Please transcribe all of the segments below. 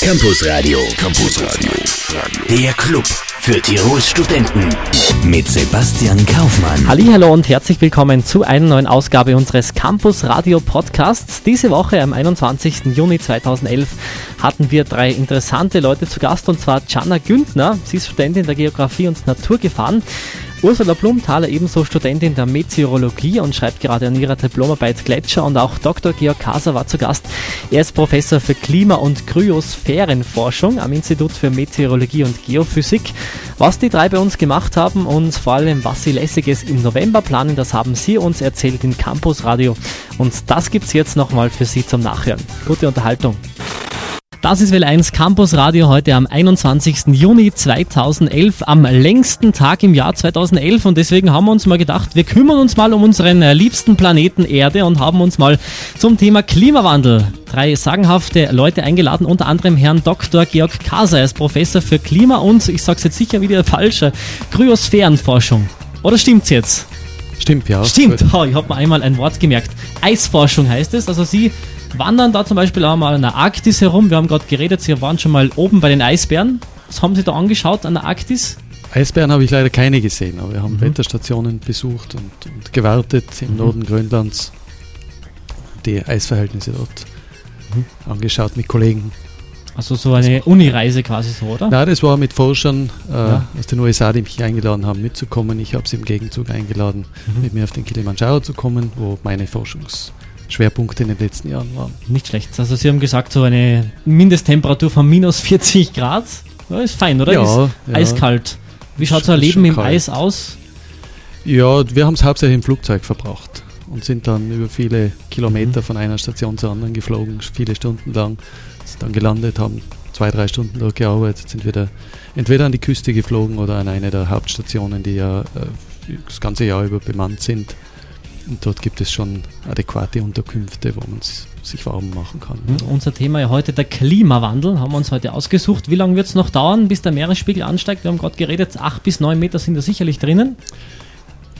Campus Radio. Campus Radio. Der Club für Tirols Studenten mit Sebastian Kaufmann. Hallo und herzlich willkommen zu einer neuen Ausgabe unseres Campus Radio Podcasts. Diese Woche am 21. Juni 2011 hatten wir drei interessante Leute zu Gast und zwar Jana Güntner, sie ist Studentin der Geografie und Naturgefahren. Ursula Blumthaler, ebenso Studentin der Meteorologie und schreibt gerade an ihrer Diplomarbeit Gletscher und auch Dr. Georg Kaser war zu Gast. Er ist Professor für Klima- und Kryosphärenforschung am Institut für Meteorologie und Geophysik. Was die drei bei uns gemacht haben und vor allem was sie lässiges im November planen, das haben sie uns erzählt in Campus Radio und das gibt's jetzt nochmal für Sie zum Nachhören. Gute Unterhaltung. Das ist Welle 1 Campus Radio heute am 21. Juni 2011, am längsten Tag im Jahr 2011 und deswegen haben wir uns mal gedacht, wir kümmern uns mal um unseren äh, liebsten Planeten Erde und haben uns mal zum Thema Klimawandel drei sagenhafte Leute eingeladen, unter anderem Herrn Dr. Georg Kaser, er ist Professor für Klima und, ich sag's jetzt sicher wieder falsch, Kryosphärenforschung. Oder stimmt's jetzt? Stimmt, ja. Stimmt, oh, ich habe mir einmal ein Wort gemerkt. Eisforschung heißt es, also Sie wandern da zum Beispiel auch mal in der Arktis herum. Wir haben gerade geredet, Sie waren schon mal oben bei den Eisbären. Was haben Sie da angeschaut an der Arktis? Eisbären habe ich leider keine gesehen, aber wir haben mhm. Wetterstationen besucht und, und gewartet im mhm. Norden Grönlands. Die Eisverhältnisse dort mhm. angeschaut mit Kollegen. Also so eine Unireise quasi so, oder? Nein, das war mit Forschern äh, ja. aus den USA, die mich eingeladen haben, mitzukommen. Ich habe sie im Gegenzug eingeladen, mhm. mit mir auf den Kilimanjaro zu kommen, wo meine Forschungs- Schwerpunkte in den letzten Jahren waren. Nicht schlecht. Also Sie haben gesagt, so eine Mindesttemperatur von minus 40 Grad. Ja, ist fein, oder? Ja, ist ja. eiskalt. Wie schaut so ein Leben im kalt. Eis aus? Ja, wir haben es hauptsächlich im Flugzeug verbracht und sind dann über viele Kilometer mhm. von einer Station zur anderen geflogen, viele Stunden lang. Sind dann gelandet, haben zwei, drei Stunden dort gearbeitet, sind wieder entweder an die Küste geflogen oder an eine der Hauptstationen, die ja äh, das ganze Jahr über bemannt sind. Und dort gibt es schon adäquate Unterkünfte, wo man sich warm machen kann. Mhm. Unser Thema ja heute der Klimawandel, haben wir uns heute ausgesucht. Wie lange wird es noch dauern, bis der Meeresspiegel ansteigt? Wir haben gerade geredet, acht bis neun Meter sind da sicherlich drinnen.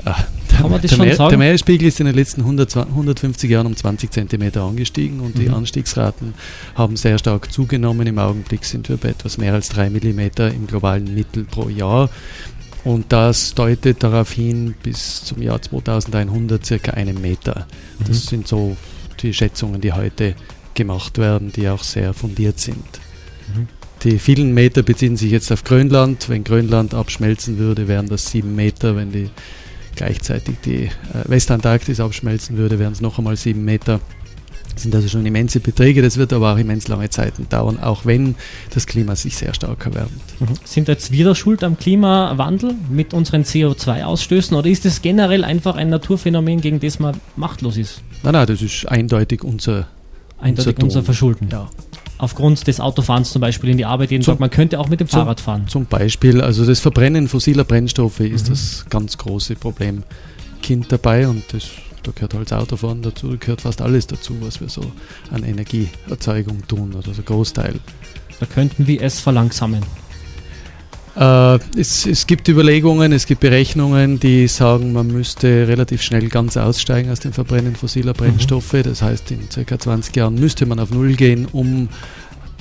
Ach, Kann man das der, schon sagen? der Meeresspiegel ist in den letzten 100, 150 Jahren um 20 Zentimeter angestiegen und mhm. die Anstiegsraten haben sehr stark zugenommen. Im Augenblick sind wir bei etwas mehr als drei Millimeter im globalen Mittel pro Jahr. Und das deutet darauf hin, bis zum Jahr 2100 circa einen Meter. Das mhm. sind so die Schätzungen, die heute gemacht werden, die auch sehr fundiert sind. Mhm. Die vielen Meter beziehen sich jetzt auf Grönland. Wenn Grönland abschmelzen würde, wären das sieben Meter. Wenn die gleichzeitig die äh, Westantarktis abschmelzen würde, wären es noch einmal sieben Meter. Das sind also schon immense Beträge, das wird aber auch immens lange Zeiten dauern, auch wenn das Klima sich sehr stark erwärmt. Mhm. Sind jetzt wieder schuld am Klimawandel mit unseren CO2-Ausstößen oder ist es generell einfach ein Naturphänomen, gegen das man machtlos ist? Nein, nein, das ist eindeutig unser, eindeutig unser, unser Verschulden. Ja. Aufgrund des Autofahrens zum Beispiel in die Arbeit jeden zum, Tag. Man könnte auch mit dem zum, Fahrrad fahren. Zum Beispiel, also das Verbrennen fossiler Brennstoffe ist mhm. das ganz große Problem. Kind dabei und das da gehört halt das Autofahren dazu, da gehört fast alles dazu, was wir so an Energieerzeugung tun, oder der Großteil. Da könnten wir es verlangsamen. Äh, es, es, gibt Überlegungen, es gibt Berechnungen, die sagen, man müsste relativ schnell ganz aussteigen aus dem Verbrennen fossiler mhm. Brennstoffe. Mhm. Das heißt, in ca. 20 Jahren müsste man auf Null gehen, um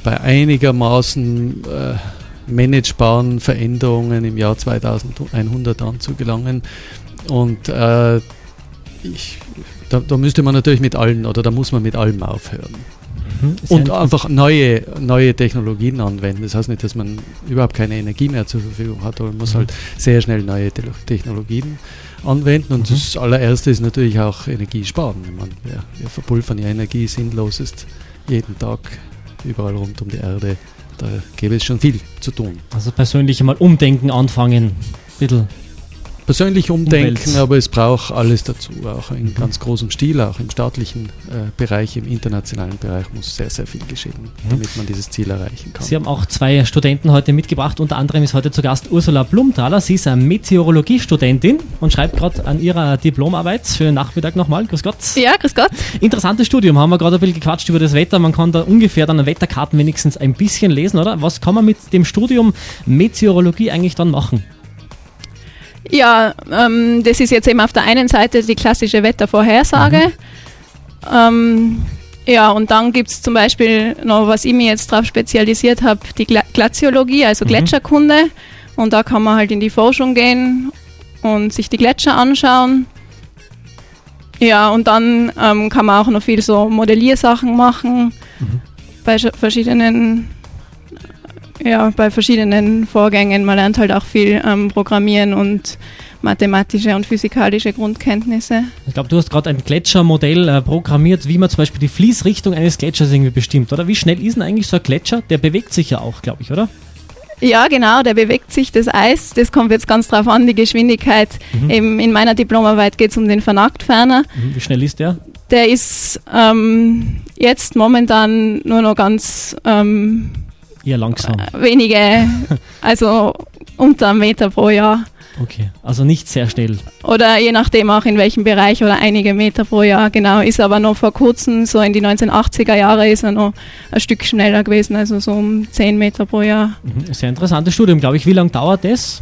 bei einigermaßen äh, managebaren Veränderungen im Jahr 2100 anzugelangen. Und äh, ich, da, da, müsste man natürlich mit allen oder da muss man mit allem aufhören. Mhm, und einfach neue, neue Technologien anwenden. Das heißt nicht, dass man überhaupt keine Energie mehr zur Verfügung hat, aber man muss mhm. halt sehr schnell neue Technologien anwenden. Und mhm. das allererste ist natürlich auch Energie sparen. Meine, wir, wir verpulvern ja Energie sinnlos ist jeden Tag überall rund um die Erde. Da gäbe es schon viel zu tun. Also persönlich einmal umdenken anfangen. Bitte persönlich umdenken, Umwelt. aber es braucht alles dazu, auch in mhm. ganz großem Stil, auch im staatlichen äh, Bereich, im internationalen Bereich muss sehr, sehr viel geschehen, mhm. damit man dieses Ziel erreichen kann. Sie haben auch zwei Studenten heute mitgebracht, unter anderem ist heute zu Gast Ursula Blumthaler, sie ist eine Meteorologiestudentin und schreibt gerade an ihrer Diplomarbeit für den Nachmittag nochmal. Grüß Gott. Ja, grüß Gott. Interessantes Studium, haben wir gerade ein bisschen gequatscht über das Wetter, man kann da ungefähr dann an Wetterkarten wenigstens ein bisschen lesen, oder? Was kann man mit dem Studium Meteorologie eigentlich dann machen? Ja, ähm, das ist jetzt eben auf der einen Seite die klassische Wettervorhersage. Mhm. Ähm, Ja, und dann gibt es zum Beispiel noch, was ich mir jetzt darauf spezialisiert habe, die Gla Glaziologie, also Mhm. Gletscherkunde. Und da kann man halt in die Forschung gehen und sich die Gletscher anschauen. Ja, und dann ähm, kann man auch noch viel so Modelliersachen machen bei sch- verschiedenen ja, bei verschiedenen Vorgängen. Man lernt halt auch viel ähm, Programmieren und mathematische und physikalische Grundkenntnisse. Ich glaube, du hast gerade ein Gletschermodell äh, programmiert, wie man zum Beispiel die Fließrichtung eines Gletschers irgendwie bestimmt, oder? Wie schnell ist denn eigentlich so ein Gletscher? Der bewegt sich ja auch, glaube ich, oder? Ja, genau, der bewegt sich das Eis. Das kommt jetzt ganz drauf an, die Geschwindigkeit. Eben in meiner Diplomarbeit geht es um den Vernacktferner. Mhm. Wie schnell ist der? Der ist ähm, jetzt momentan nur noch ganz ähm, Eher langsam. wenige, also unter einem Meter pro Jahr. Okay, also nicht sehr schnell. Oder je nachdem auch in welchem Bereich oder einige Meter pro Jahr, genau. Ist aber noch vor kurzem, so in die 1980er Jahre, ist er noch ein Stück schneller gewesen, also so um 10 Meter pro Jahr. Mhm. Sehr interessantes Studium, glaube ich. Wie lange dauert das,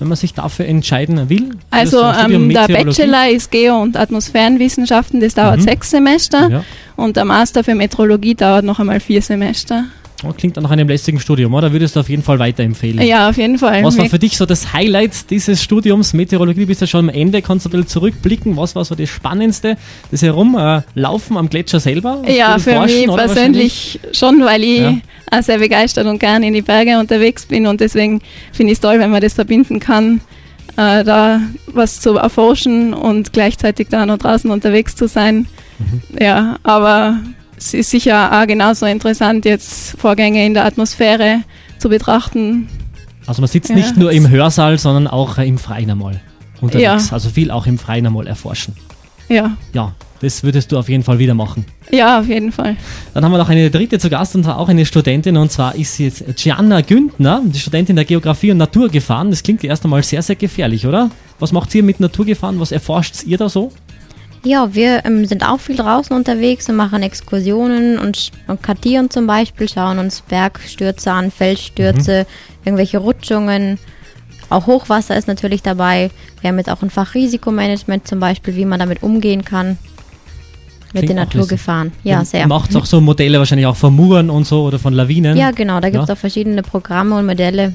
wenn man sich dafür entscheiden will? Also äh, ähm, der? Bachelor ist Geo- und Atmosphärenwissenschaften, das dauert Mhm. sechs Semester. Ja. Und der Master für Meteorologie dauert noch einmal vier Semester. Oh, klingt nach einem lästigen Studium, oder? Würdest du auf jeden Fall weiterempfehlen? Ja, auf jeden Fall. Was war für dich so das Highlight dieses Studiums Meteorologie? Du bist ja schon am Ende, kannst du ein bisschen zurückblicken. Was war so das Spannendste? Das Herumlaufen am Gletscher selber? ja, für forschen, mich persönlich schon, weil ich Ja. auch sehr begeistert und gern in die Berge unterwegs bin und deswegen finde ich es toll, wenn man das verbinden kann, äh, da was zu erforschen und gleichzeitig da noch draußen unterwegs zu sein. Mhm. Ja, aber es ist sicher auch genauso interessant, jetzt Vorgänge in der Atmosphäre zu betrachten. Also man sitzt Ja. nicht nur im Hörsaal, sondern auch äh, im Freien einmal unterwegs. Ja. Also viel auch im Freien einmal erforschen. Ja, Ja, das würdest du auf jeden Fall wieder machen. ja, auf jeden Fall. Dann haben wir noch eine dritte zu Gast und zwar auch eine Studentin und zwar ist sie jetzt Gianna Güntner, die Studentin der Geografie und Naturgefahren. Das klingt erst einmal sehr, sehr gefährlich, oder? Was macht ihr mit Naturgefahren? Was erforscht ihr da so? Ja, wir ähm, sind auch viel draußen unterwegs und machen Exkursionen und, und kartieren zum Beispiel, schauen uns Bergstürze an, Felsstürze, irgendwelche Rutschungen. Auch Hochwasser ist natürlich dabei. Wir haben jetzt auch ein Fach Risikomanagement zum Beispiel, wie man damit umgehen kann. Mit den Naturgefahren. Ja, Ihr sehr. Macht auch so Modelle wahrscheinlich auch von Muren und so oder von Lawinen. Ja, genau, da gibt es Ja. auch verschiedene Programme und Modelle.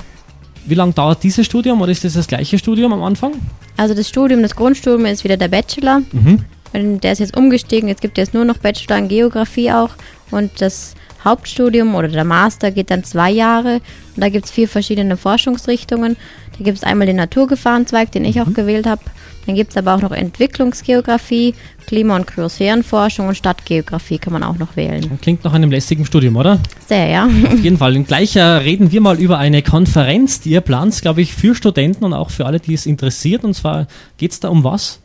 Wie lange dauert dieses Studium oder ist das das gleiche Studium am Anfang? Also das Studium, das Grundstudium ist wieder der Bachelor. Mhm. Der ist jetzt umgestiegen, jetzt gibt es nur noch Bachelor in Geografie auch. Und das Hauptstudium oder der Master geht dann zwei Jahre. Und da gibt es vier verschiedene Forschungsrichtungen. Da gibt es einmal den Naturgefahrenzweig, den ich auch gewählt habe. Dann gibt es aber auch noch Entwicklungsgeografie, Klima- und Kryosphärenforschung und Stadtgeografie kann man auch noch wählen. Klingt nach einem lästigen Studium, oder? Sehr, ja. Auf jeden Fall. Und gleich äh, reden wir mal über eine Konferenz, die ihr plant, glaube ich, für Studenten und auch für alle, die es interessiert. Und zwar geht es da um was?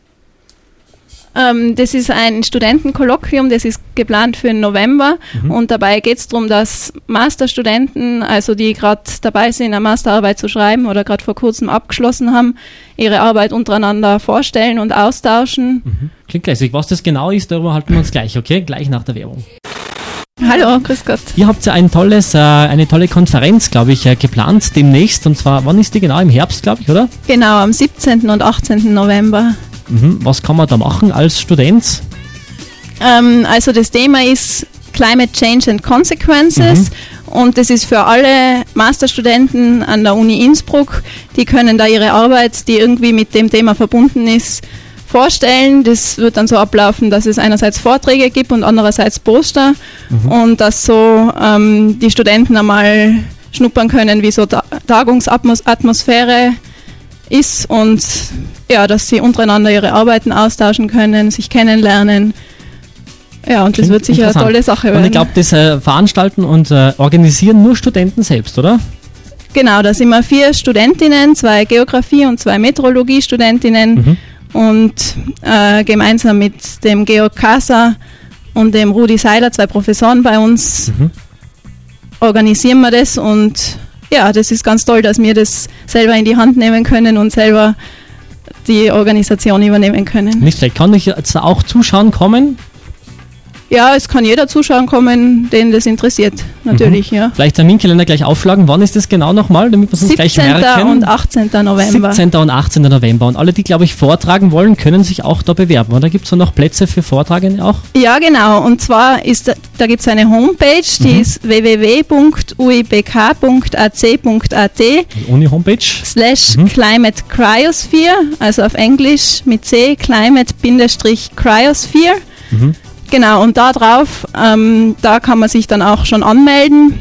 Ähm, das ist ein Studentenkolloquium, das ist geplant für den November Mhm. und dabei geht es darum, dass Masterstudenten, also die gerade dabei sind, eine Masterarbeit zu schreiben oder gerade vor kurzem abgeschlossen haben, ihre Arbeit untereinander vorstellen und austauschen. Klingt lässig. Was das genau ist, darüber halten wir uns gleich, okay? Gleich nach der Werbung. Hallo, grüß Gott. Ihr habt ja ein tolles, äh, eine tolle Konferenz, glaube ich, äh, geplant demnächst. Und zwar, wann ist die genau? Im Herbst, glaube ich, oder? Genau, am 17. und 18. November. Mhm. Was kann man da machen als Student? Ähm, also das Thema ist Climate Change and Consequences und das ist für alle Masterstudenten an der Uni Innsbruck. Die können da ihre Arbeit, die irgendwie mit dem Thema verbunden ist, vorstellen. Das wird dann so ablaufen, dass es einerseits Vorträge gibt und andererseits Poster und dass so ähm, die Studenten einmal schnuppern können, wie so Ta Tagungsatmosphäre ist und ja, dass sie untereinander ihre Arbeiten austauschen können, sich kennenlernen. Ja, und das Klingt wird sicher eine tolle Sache Und werden. ich glaube, das äh, veranstalten und äh, organisieren nur Studenten selbst, oder? genau, da sind wir vier Studentinnen, zwei Geografie- und zwei Meteorologie-Studentinnen Mhm. und äh, gemeinsam mit dem Georg Kasa und dem Rudi Seiler, zwei Professoren bei uns, Mhm. organisieren wir das und ja, das ist ganz toll, dass wir das selber in die Hand nehmen können und selber die Organisation übernehmen können. Nicht schlecht. Kann ich jetzt auch zuschauen kommen? Ja, es kann jeder zuschauen kommen, den das interessiert, natürlich, Mhm. ja. Vielleicht der Minkalender gleich aufschlagen. Wann ist das genau nochmal, damit wir es uns gleich 17. merken? und 18. November. 17. und 18. November. Und alle, die, glaube ich, vortragen wollen, können sich auch da bewerben. Oder gibt es da noch Plätze für Vortragende auch? Ja, genau. Und zwar ist da, da gibt es eine Homepage, die Mhm. ist www.uibk.ac.at Uni-Homepage. slash Mhm. Climate Cryosphere, also auf Englisch mit C, Climate-Cryosphere. Mhm. Genau, und da drauf, ähm, da kann man sich dann auch schon anmelden.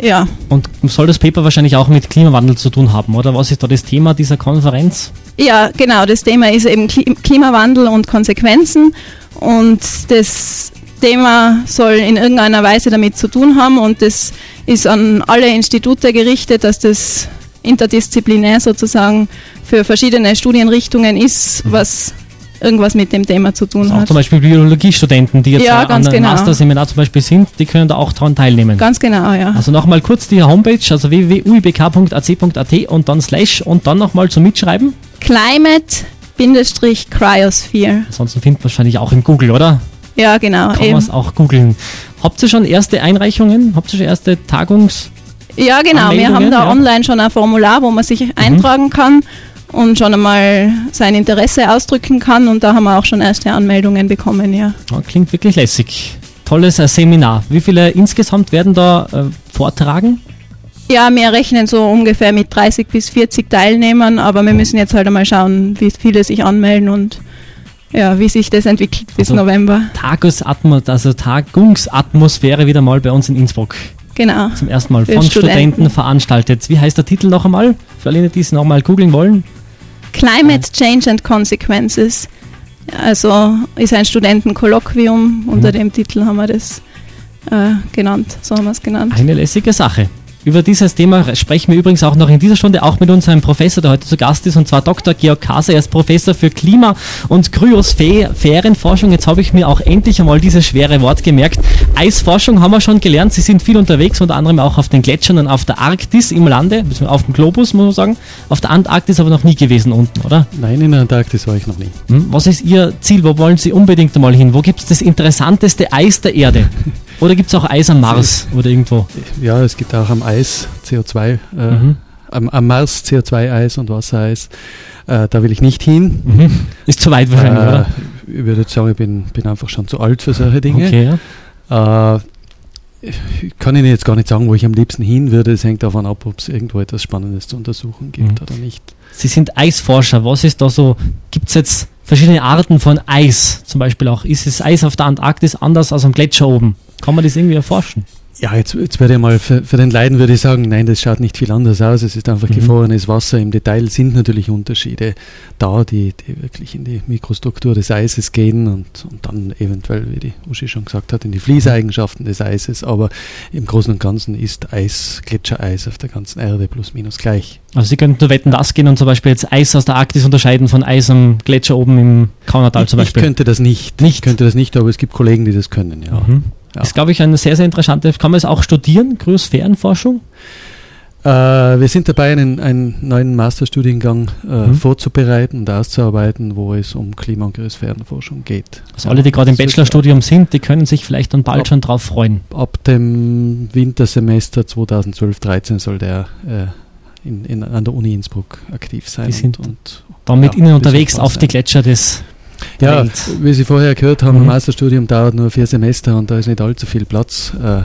Ja, Und soll das Paper wahrscheinlich auch mit Klimawandel zu tun haben, oder? Was ist da das Thema dieser Konferenz? ja, genau, das Thema ist eben Kli- Klimawandel und Konsequenzen und das Thema soll in irgendeiner Weise damit zu tun haben und das ist an alle Institute gerichtet, dass das interdisziplinär sozusagen für verschiedene Studienrichtungen ist, was irgendwas mit dem Thema zu tun Also auch hat. zum Beispiel Biologiestudenten, die jetzt Ja, an einem genau. Masterseminar zum Beispiel sind, die können da auch daran teilnehmen. Ganz genau, ja. Also nochmal kurz die Homepage, also www.uibk.ac.at und dann Slash und dann nochmal zum Mitschreiben. Climate-Cryosphere. Ansonsten findet man wahrscheinlich auch in Google, oder? Ja, genau. Kann man es auch googeln. Habt ihr schon erste Einreichungen? Habt ihr schon erste Tagungs... Ja, genau. Wir haben da ja. online schon ein Formular, wo man sich eintragen kann und schon einmal sein Interesse ausdrücken kann. Und da haben wir auch schon erste Anmeldungen bekommen, ja. Klingt wirklich lässig. Tolles äh, Seminar. Wie viele insgesamt werden da äh, vortragen? Ja, wir rechnen so ungefähr mit 30 bis 40 Teilnehmern, aber wir müssen jetzt halt einmal schauen, wie viele sich anmelden und ja, wie sich das entwickelt bis Also- November. Tagesatmo also Tagungsatmosphäre wieder mal bei uns in Innsbruck. Genau. Zum ersten Mal von Studenten. Studenten. veranstaltet. Wie heißt der Titel noch einmal? Für alle, die es noch mal googeln wollen. Climate Change and Consequences. Also ist ein Studentenkolloquium. Unter dem Titel haben wir das äh, genannt. So haben wir es genannt. Eine lässige Sache. Über dieses Thema sprechen wir übrigens auch noch in dieser Stunde auch mit unserem Professor, der heute zu Gast ist, und zwar Dr. Georg Kase. Er ist Professor für Klima- und Kryosphärenforschung. Jetzt habe ich mir auch endlich einmal dieses schwere Wort gemerkt. Eisforschung haben wir schon gelernt. Sie sind viel unterwegs, unter anderem auch auf den Gletschern und auf der Arktis im Lande, auf dem Globus, muss man sagen. Auf der Antarktis aber noch nie gewesen unten, oder? Nein, in der Antarktis war ich noch nie. Hm? Was ist Ihr Ziel? Wo wollen Sie unbedingt einmal hin? Wo gibt es das interessanteste Eis der Erde? Oder gibt es auch Eis am Mars oder irgendwo? Ja, es gibt auch am Eis CO2, äh, Mhm. am, am Mars CO2-Eis und Wassereis. Äh, da will ich nicht hin. Mhm. Ist zu weit wahrscheinlich, Äh, oder? ich würde jetzt sagen, ich bin, bin einfach schon zu alt für solche Dinge. Okay, ja. Äh, ich kann Ihnen jetzt gar nicht sagen, wo ich am liebsten hin würde. Es hängt davon ab, ob es irgendwo etwas Spannendes zu untersuchen gibt Mhm. oder nicht. Sie sind Eisforscher. Was ist da so? Gibt es jetzt verschiedene Arten von Eis? Zum Beispiel auch, ist das Eis auf der Antarktis anders als am Gletscher oben? Kann man das irgendwie erforschen? Ja, jetzt, jetzt würde ich mal für, für den Leiden würde ich sagen, nein, das schaut nicht viel anders aus. Es ist einfach Mhm. gefrorenes Wasser. Im Detail sind natürlich Unterschiede da, die, die wirklich in die Mikrostruktur des Eises gehen und, und dann eventuell, wie die Uschi schon gesagt hat, in die Fließeigenschaften des Eises. Aber im Großen und Ganzen ist Eis, Gletschereis auf der ganzen Erde plus minus gleich. Also Sie könnten nur wetten, das gehen und zum Beispiel jetzt Eis aus der Arktis unterscheiden von Eis am Gletscher oben im Kaunertal ich, zum ich Beispiel. könnte das nicht. Nicht? Ich könnte das nicht, aber es gibt Kollegen, die das können, ja. Mhm. Ja. Ist, glaube ich, eine sehr, sehr interessante. Kann man es auch studieren? Kryosphärenforschung? Äh, wir sind dabei, einen, einen neuen Masterstudiengang äh, Mhm. vorzubereiten und auszuarbeiten, wo es um Klima- und Kryosphärenforschung geht. Also alle, die gerade im Bachelorstudium sind, die können sich vielleicht dann bald Ab- schon drauf freuen. Ab dem Wintersemester 2012-13 soll der äh, in, in, an der Uni Innsbruck aktiv sein. Die sind und, und Dann mit Ja, Ihnen unterwegs auf die. Gletscher des ja, Welt. wie Sie vorher gehört haben, Mhm. ein Masterstudium dauert nur vier Semester und da ist nicht allzu viel Platz. Äh,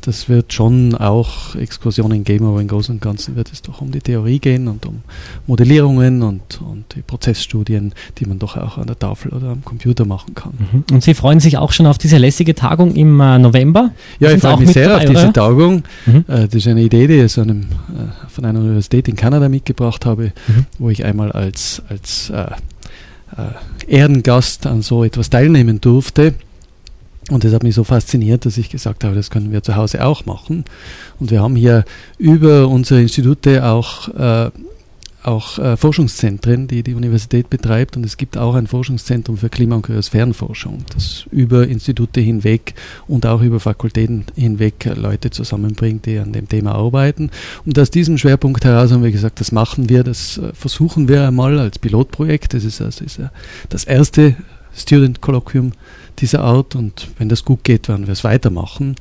das wird schon auch Exkursionen geben, aber im Großen und Ganzen wird es doch um die Theorie gehen und um Modellierungen und, und die Prozessstudien, die man doch auch an der Tafel oder am Computer machen kann. Mhm. Und Sie freuen sich auch schon auf diese lässige Tagung im äh, November? Ja, ich freue mich sehr dabei, auf diese oder? Tagung. Mhm. Äh, das ist eine Idee, die ich aus einem, von einer Universität in Kanada mitgebracht habe, Mhm. wo ich einmal als, als Ehrengast an so etwas teilnehmen durfte. Und das hat mich so fasziniert, dass ich gesagt habe, das können wir zu Hause auch machen. Und wir haben hier über unsere Institute auch, äh, auch äh, Forschungszentren, die die Universität betreibt. Und es gibt auch ein Forschungszentrum für Klima- und Kryosphärenforschung, das über Institute hinweg und auch über Fakultäten hinweg Leute zusammenbringt, die an dem Thema arbeiten. Und aus diesem Schwerpunkt heraus haben wir gesagt, das machen wir, das äh, versuchen wir einmal als Pilotprojekt. Das ist, das ist äh, das erste Student Colloquium dieser Art und wenn das gut geht, werden wir es weitermachen.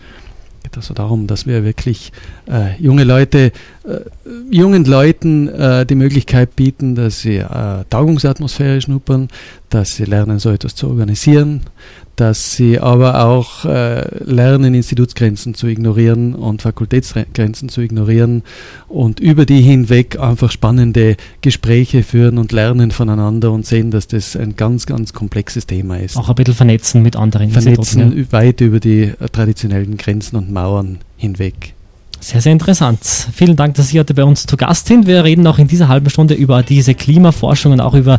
Also darum, dass wir wirklich äh, junge Leute, äh, jungen Leuten äh, die Möglichkeit bieten, dass sie äh, Tagungsatmosphäre schnuppern, dass sie lernen, so etwas zu organisieren, dass sie aber auch äh, lernen, Institutsgrenzen zu ignorieren und Fakultätsgrenzen zu ignorieren und über die hinweg einfach spannende Gespräche führen und lernen voneinander und sehen, dass das ein ganz, ganz komplexes Thema ist. Auch ein bisschen vernetzen mit anderen Vernetzen Instituten, ja. weit über die äh, traditionellen Grenzen und Mauern hinweg. Sehr, sehr interessant. Vielen Dank, dass Sie heute bei uns zu Gast sind. Wir reden auch in dieser halben Stunde über diese Klimaforschung und auch über,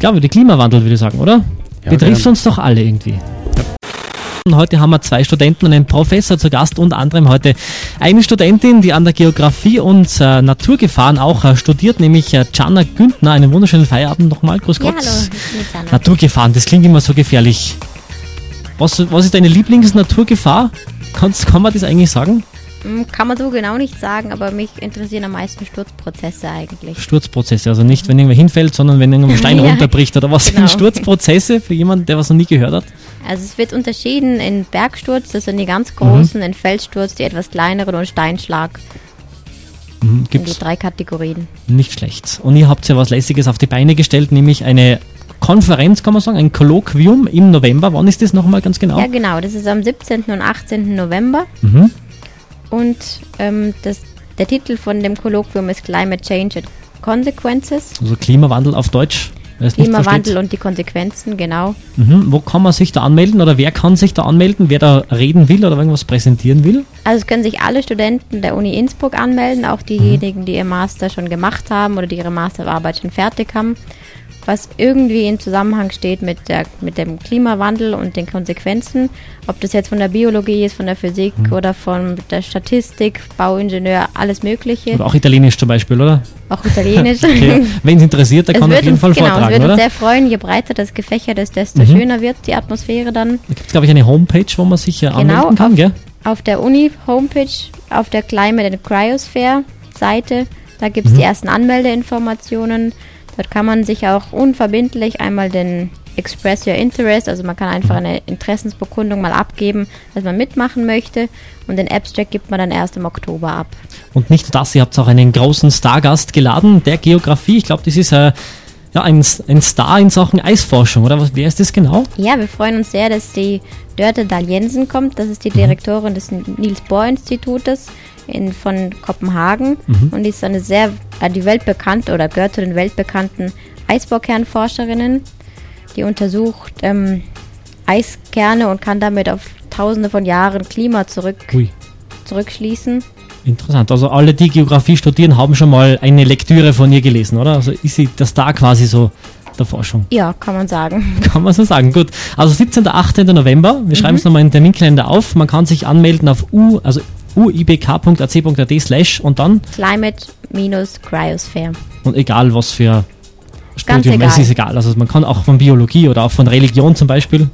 glaube ich, den Klimawandel, würde ich sagen, oder? Ja, Betrifft uns doch alle irgendwie. Ja. Heute haben wir zwei Studenten und einen Professor zu Gast, unter anderem heute eine Studentin, die an der Geografie und äh, Naturgefahren auch äh, studiert, nämlich äh, Jana Güntner. Einen wunderschönen Feierabend nochmal. Grüß Gott. Ja, hallo. Naturgefahren, das klingt immer so gefährlich. Was, was ist deine Lieblingsnaturgefahr? Kannst, kann man das eigentlich sagen? Hm, kann man so genau nicht sagen, aber mich interessieren am meisten Sturzprozesse eigentlich. Sturzprozesse, also nicht, wenn irgendwer hinfällt, sondern wenn irgendein Stein ja, runterbricht oder was genau. sind Sturzprozesse für jemanden, der was noch nie gehört hat? Also es wird unterschieden in Bergsturz, das sind die ganz großen, mhm. in Felssturz die etwas kleineren und Steinschlag. Mhm, gibt's die drei Kategorien. Nicht schlecht. Und ihr habt ja was Lässiges auf die Beine gestellt, nämlich eine Konferenz, kann man sagen, ein Kolloquium im November. Wann ist das nochmal ganz genau? Ja, genau, das ist am 17. und 18. November. Mhm. Und ähm, das, der Titel von dem Kolloquium ist Climate Change and Consequences. Also Klimawandel auf Deutsch. Klimawandel und die Konsequenzen, genau. Mhm. Wo kann man sich da anmelden oder wer kann sich da anmelden, wer da reden will oder irgendwas präsentieren will? Also es können sich alle Studenten der Uni Innsbruck anmelden, auch diejenigen, die ihr Master schon gemacht haben oder die ihre Masterarbeit schon fertig haben was irgendwie in Zusammenhang steht mit, der, mit dem Klimawandel und den Konsequenzen. Ob das jetzt von der Biologie ist, von der Physik mhm. oder von der Statistik, Bauingenieur, alles Mögliche. Aber auch Italienisch zum Beispiel, oder? Auch Italienisch. okay. Wenn es interessiert, dann kann man auf jeden Fall genau, vortragen, es würde uns sehr freuen, je breiter das gefächert ist, desto mhm. schöner wird die Atmosphäre dann. Da gibt es, glaube ich, eine Homepage, wo man sich genau, anmelden kann, auf, gell? auf der Uni-Homepage, auf der Climate and Cryosphere-Seite, da gibt es mhm. die ersten Anmeldeinformationen. Dort kann man sich auch unverbindlich einmal den Express Your Interest, also man kann einfach eine Interessensbekundung mal abgeben, dass man mitmachen möchte und den Abstract gibt man dann erst im Oktober ab. Und nicht nur das, ihr habt auch einen großen Stargast geladen, der Geografie, ich glaube, das ist äh, ja, ein, ein Star in Sachen Eisforschung, oder wer ist das genau? Ja, wir freuen uns sehr, dass die Dörte Dahl Jensen kommt, das ist die mhm. Direktorin des Niels Bohr Institutes in, von Kopenhagen mhm. und die ist eine sehr, die weltbekannte oder gehört zu den weltbekannten Eisbohrkernforscherinnen. Die untersucht ähm, Eiskerne und kann damit auf tausende von Jahren Klima zurück, zurückschließen. Interessant. Also alle, die Geografie studieren, haben schon mal eine Lektüre von ihr gelesen, oder? Also ist sie das da quasi so der Forschung? Ja, kann man sagen. Kann man so sagen. Gut. Also 17. 18. November. Wir mhm. schreiben es nochmal in den Terminkalender auf. Man kann sich anmelden auf u, also uibk.ac.at slash und dann Climate-Cryosphere. Und egal was für Studium, es ist egal. Also man kann auch von Biologie oder auch von Religion zum Beispiel.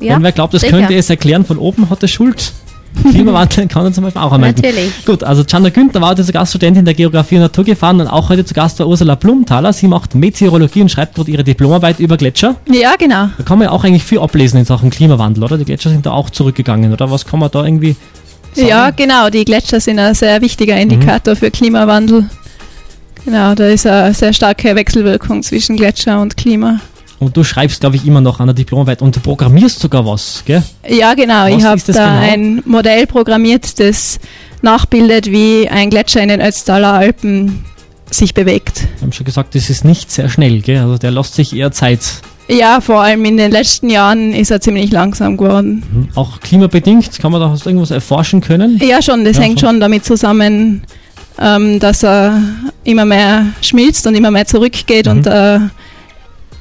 Ja, Wenn wer glaubt, das sicher. könnte es erklären, von oben hat er Schuld. Klimawandel kann er zum Beispiel auch anmelden. Natürlich. Gut, also Jana Günther war heute zur Gaststudentin der Geografie und Natur gefahren und auch heute zu Gast war Ursula Blumthaler. Sie macht Meteorologie und schreibt dort ihre Diplomarbeit über Gletscher. Ja, genau. Da kann man ja auch eigentlich viel ablesen in Sachen Klimawandel, oder? Die Gletscher sind da auch zurückgegangen, oder? Was kann man da irgendwie sagen? Ja, genau. Die Gletscher sind ein sehr wichtiger Indikator mhm. für Klimawandel. Genau, da ist eine sehr starke Wechselwirkung zwischen Gletscher und Klima. Und du schreibst, glaube ich, immer noch an der Diplomarbeit und du programmierst sogar was, gell? Ja, genau. Was ich habe da genau? ein Modell programmiert, das nachbildet, wie ein Gletscher in den Ötztaler Alpen sich bewegt. Wir haben schon gesagt, das ist nicht sehr schnell, gell? Also der lässt sich eher Zeit. Ja, vor allem in den letzten Jahren ist er ziemlich langsam geworden. Mhm. Auch klimabedingt, kann man da irgendwas erforschen können? Ja, schon, das ja, hängt schon. schon damit zusammen, ähm, dass er immer mehr schmilzt und immer mehr zurückgeht mhm. und äh,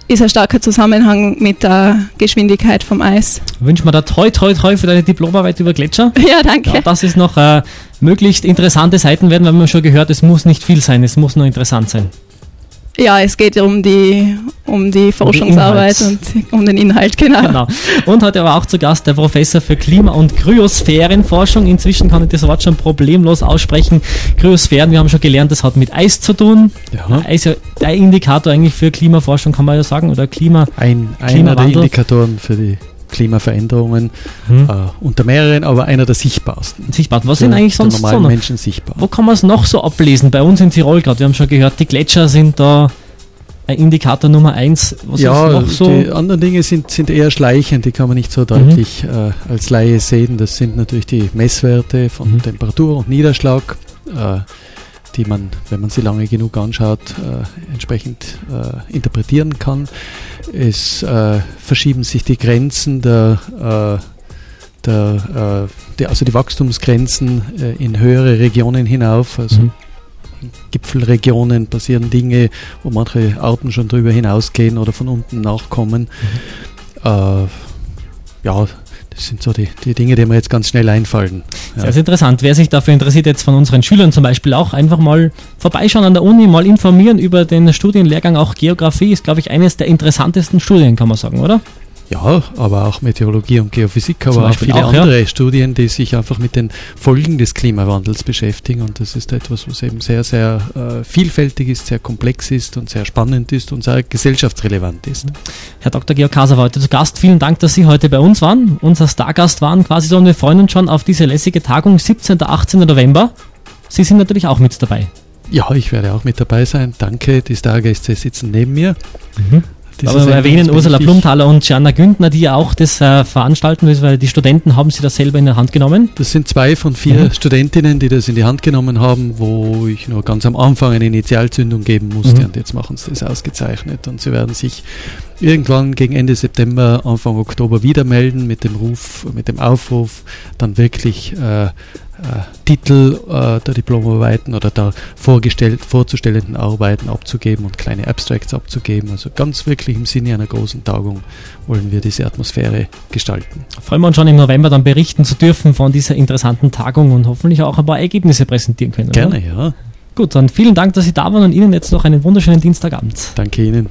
ist ein starker Zusammenhang mit der Geschwindigkeit vom Eis. Wünschen wir da toi toi toi für deine Diplomarbeit über Gletscher. Ja, danke. Ja, dass es noch äh, möglichst interessante Seiten werden, weil wir schon gehört, es muss nicht viel sein, es muss nur interessant sein. Ja, es geht um die, um die Forschungsarbeit und um den Inhalt, genau. genau. Und heute aber auch zu Gast der Professor für Klima- und Kryosphärenforschung. Inzwischen kann ich das Wort schon problemlos aussprechen. Kryosphären, wir haben schon gelernt, das hat mit Eis zu tun. Ja. Eis ist ja der Indikator eigentlich für Klimaforschung, kann man ja sagen, oder Klima. Ein, einer der Indikatoren für die Klimaveränderungen Mhm. äh, unter mehreren, aber einer der sichtbarsten. Sichtbar. Was Für sind eigentlich sonst so normalen noch? Menschen sichtbar. Wo kann man es noch so ablesen? Bei uns in Tirol gerade, wir haben schon gehört, die Gletscher sind da ein Indikator Nummer eins. Was ja, so? die anderen Dinge sind, sind eher schleichend, die kann man nicht so deutlich äh, als Laie sehen. Das sind natürlich die Messwerte von Mhm. Temperatur und Niederschlag, äh, die man, wenn man sie lange genug anschaut, äh, entsprechend äh, interpretieren kann. Es äh, verschieben sich die Grenzen der, äh, der, äh, die, also die Wachstumsgrenzen äh, in höhere Regionen hinauf. Also Mhm. in Gipfelregionen passieren Dinge, wo manche Arten schon drüber hinausgehen oder von unten nachkommen. Äh, ja, das sind so die, die Dinge, die mir jetzt ganz schnell einfallen. Ja. Sehr, sehr interessant. Wer sich dafür interessiert, jetzt von unseren Schülern zum Beispiel auch, einfach mal vorbeischauen an der Uni, mal informieren über den Studienlehrgang. Auch Geografie ist, glaube ich, eines der interessantesten Studien, kann man sagen, oder? Ja, aber auch Meteorologie und Physik, Zum aber auch viele auch, ja. andere Studien, die sich einfach mit den Folgen des Klimawandels beschäftigen. Und das ist etwas, was eben sehr, sehr äh, vielfältig ist, sehr komplex ist und sehr spannend ist und sehr gesellschaftsrelevant ist. Herr Dr. Georg Kaser war heute zu Gast. Vielen Dank, dass Sie heute bei uns waren. Unser Stargast waren quasi so und wir freuen uns schon auf diese lässige Tagung 17. und 18. November. Sie sind natürlich auch mit dabei. Ja, ich werde auch mit dabei sein. Danke, die Stargäste sitzen neben mir. Diese Aber wir erwähnen Ursula. Plumthaler und Gianna Güntner, die ja auch das äh, veranstalten müssen, weil die Studenten haben sie das selber in der Hand genommen. Das sind zwei von vier Mhm. Studentinnen, die das in die Hand genommen haben, wo ich nur ganz am Anfang eine Initialzündung geben musste Mhm. und jetzt machen sie das ausgezeichnet und sie werden sich irgendwann gegen Ende September, Anfang Oktober wieder melden mit dem Ruf, mit dem Aufruf, dann wirklich äh, Titel äh, der Diplomarbeiten oder der vorgestellt, vorzustellenden Arbeiten abzugeben und kleine Abstracts abzugeben. Also ganz wirklich im Sinne einer großen Tagung wollen wir diese Atmosphäre gestalten. Freuen wir uns schon im November dann berichten zu dürfen von dieser interessanten Tagung und hoffentlich auch ein paar Ergebnisse präsentieren können. Gerne, Oder? ja. Gut, dann vielen Dank, dass Sie da waren und Ihnen jetzt noch einen wunderschönen Dienstagabend. Danke Ihnen.